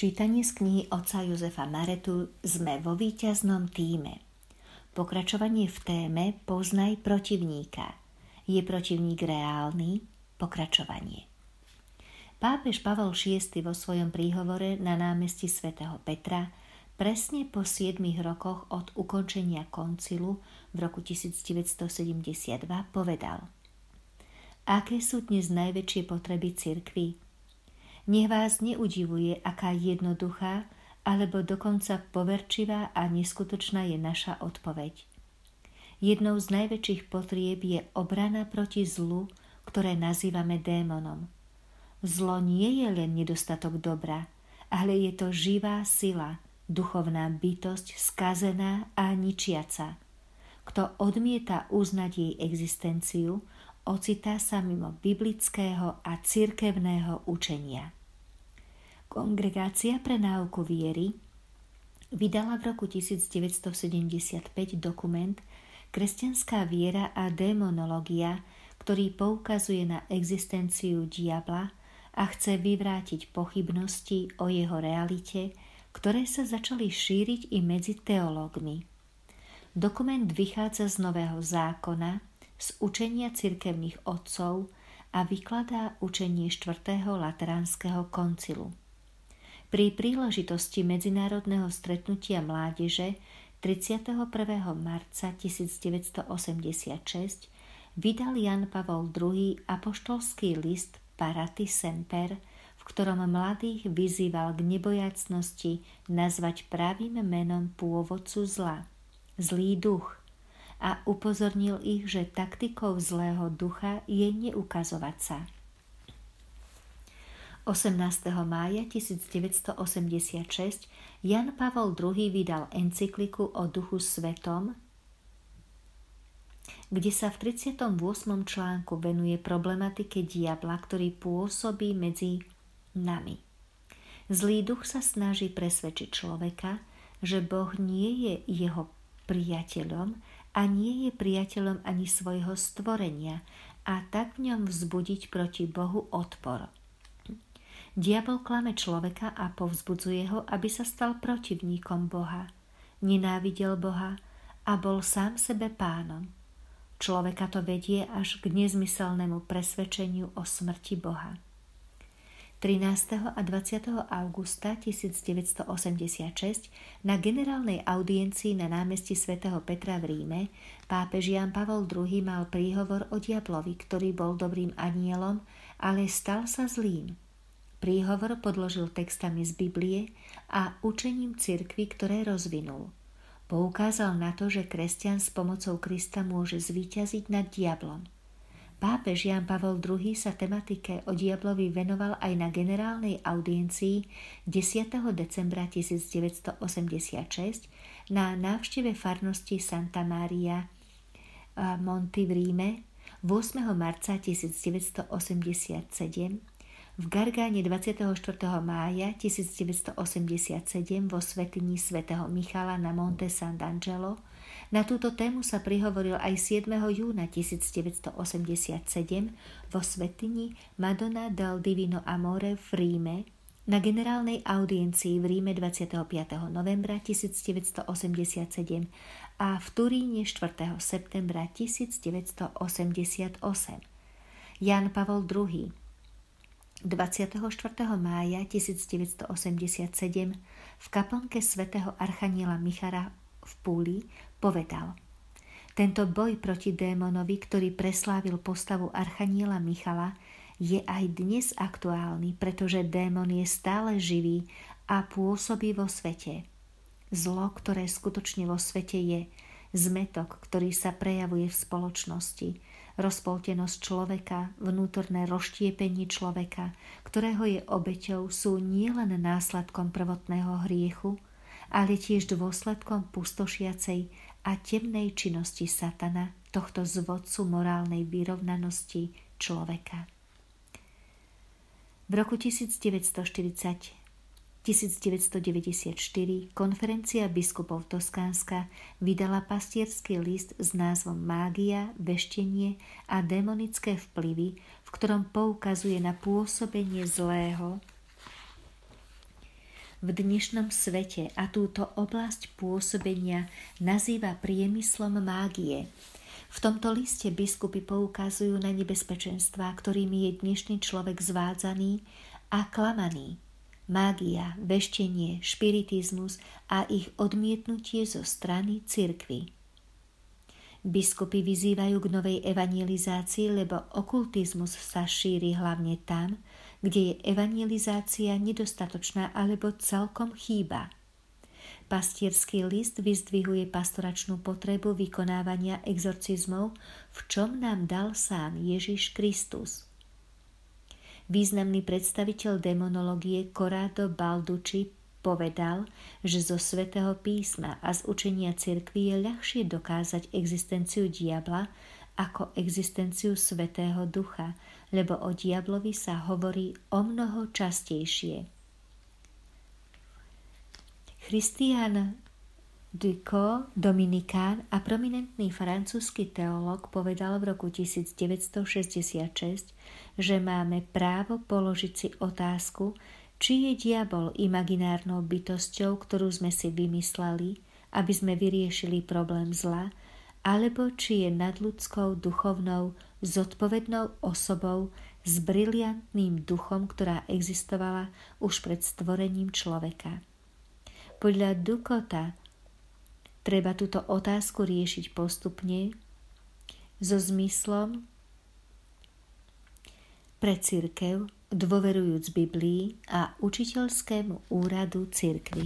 Čítanie z knihy oca Jozefa Maretu sme vo víťaznom týme. Pokračovanie v téme Poznaj protivníka. Je protivník reálny? Pokračovanie. Pápež Pavol VI vo svojom príhovore na námestí svätého Petra presne po 7 rokoch od ukončenia koncilu v roku 1972 povedal Aké sú dnes najväčšie potreby cirkvy? Nech vás neudivuje, aká jednoduchá alebo dokonca poverčivá a neskutočná je naša odpoveď. Jednou z najväčších potrieb je obrana proti zlu, ktoré nazývame démonom. Zlo nie je len nedostatok dobra, ale je to živá sila, duchovná bytosť skazená a ničiaca. Kto odmieta uznať jej existenciu, ocitá sa mimo biblického a cirkevného učenia. Kongregácia pre náuku viery vydala v roku 1975 dokument Kresťanská viera a démonológia, ktorý poukazuje na existenciu diabla a chce vyvrátiť pochybnosti o jeho realite, ktoré sa začali šíriť i medzi teológmi. Dokument vychádza z Nového zákona, z učenia cirkevných otcov a vykladá učenie 4. Lateránskeho koncilu. Pri príležitosti Medzinárodného stretnutia mládeže 31. marca 1986 vydal Jan Pavol II apoštolský list Parati Semper, v ktorom mladých vyzýval k nebojacnosti nazvať pravým menom pôvodcu zla, zlý duch, a upozornil ich, že taktikou zlého ducha je neukazovať sa. 18. mája 1986 Jan Pavol II vydal encykliku o duchu svetom, kde sa v 38. článku venuje problematike diabla, ktorý pôsobí medzi nami. Zlý duch sa snaží presvedčiť človeka, že Boh nie je jeho priateľom a nie je priateľom ani svojho stvorenia a tak v ňom vzbudiť proti Bohu odpor. Diabol klame človeka a povzbudzuje ho, aby sa stal protivníkom Boha. Nenávidel Boha a bol sám sebe pánom. Človeka to vedie až k nezmyselnému presvedčeniu o smrti Boha. 13. a 20. augusta 1986 na generálnej audiencii na námestí svätého Petra v Ríme pápež Jan Pavol II mal príhovor o diablovi, ktorý bol dobrým anielom, ale stal sa zlým. Príhovor podložil textami z Biblie a učením cirkvy, ktoré rozvinul. Poukázal na to, že kresťan s pomocou Krista môže zvíťaziť nad diablom. Pápež Jan Pavol II sa tematike o diablovi venoval aj na generálnej audiencii 10. decembra 1986 na návšteve farnosti Santa Maria Monti v Ríme 8. marca 1987 v Gargáne 24. mája 1987 vo svetini svätého Michala na Monte Sant'Angelo na túto tému sa prihovoril aj 7. júna 1987 vo svetini Madonna del Divino Amore v Ríme na generálnej audiencii v Ríme 25. novembra 1987 a v Turíne 4. septembra 1988. Jan Pavol II 24. mája 1987 v kaplnke svätého Archaniela Michara v Púli povedal Tento boj proti démonovi, ktorý preslávil postavu Archaniela Michala, je aj dnes aktuálny, pretože démon je stále živý a pôsobí vo svete. Zlo, ktoré skutočne vo svete je, zmetok, ktorý sa prejavuje v spoločnosti, Rozpoltenosť človeka, vnútorné rozštiepenie človeka, ktorého je obeťou, sú nielen následkom prvotného hriechu, ale tiež dôsledkom pustošiacej a temnej činnosti satana, tohto zvodcu morálnej vyrovnanosti človeka. V roku 1940 1994 konferencia biskupov Toskánska vydala pastierský list s názvom Mágia, veštenie a demonické vplyvy, v ktorom poukazuje na pôsobenie zlého v dnešnom svete a túto oblasť pôsobenia nazýva priemyslom mágie. V tomto liste biskupy poukazujú na nebezpečenstvá, ktorými je dnešný človek zvádzaný a klamaný. Mágia, veštenie, špiritizmus a ich odmietnutie zo strany cirkvy. Biskupy vyzývajú k novej evangelizácii, lebo okultizmus sa šíri hlavne tam, kde je evangelizácia nedostatočná alebo celkom chýba. Pastierský list vyzdvihuje pastoračnú potrebu vykonávania exorcizmov, v čom nám dal sám Ježiš Kristus. Významný predstaviteľ demonológie Corrado Balducci Povedal, že zo svätého písma a z učenia cirkvi je ľahšie dokázať existenciu diabla ako existenciu svätého ducha, lebo o diablovi sa hovorí o mnoho častejšie. Christian Ducot, Dominikán a prominentný francúzsky teológ povedal v roku 1966, že máme právo položiť si otázku, či je diabol imaginárnou bytosťou, ktorú sme si vymysleli, aby sme vyriešili problém zla, alebo či je nadľudskou duchovnou zodpovednou osobou s briliantným duchom, ktorá existovala už pred stvorením človeka. Podľa Dukota treba túto otázku riešiť postupne so zmyslom pre církev, dôverujúc Biblii a učiteľskému úradu cirkvi.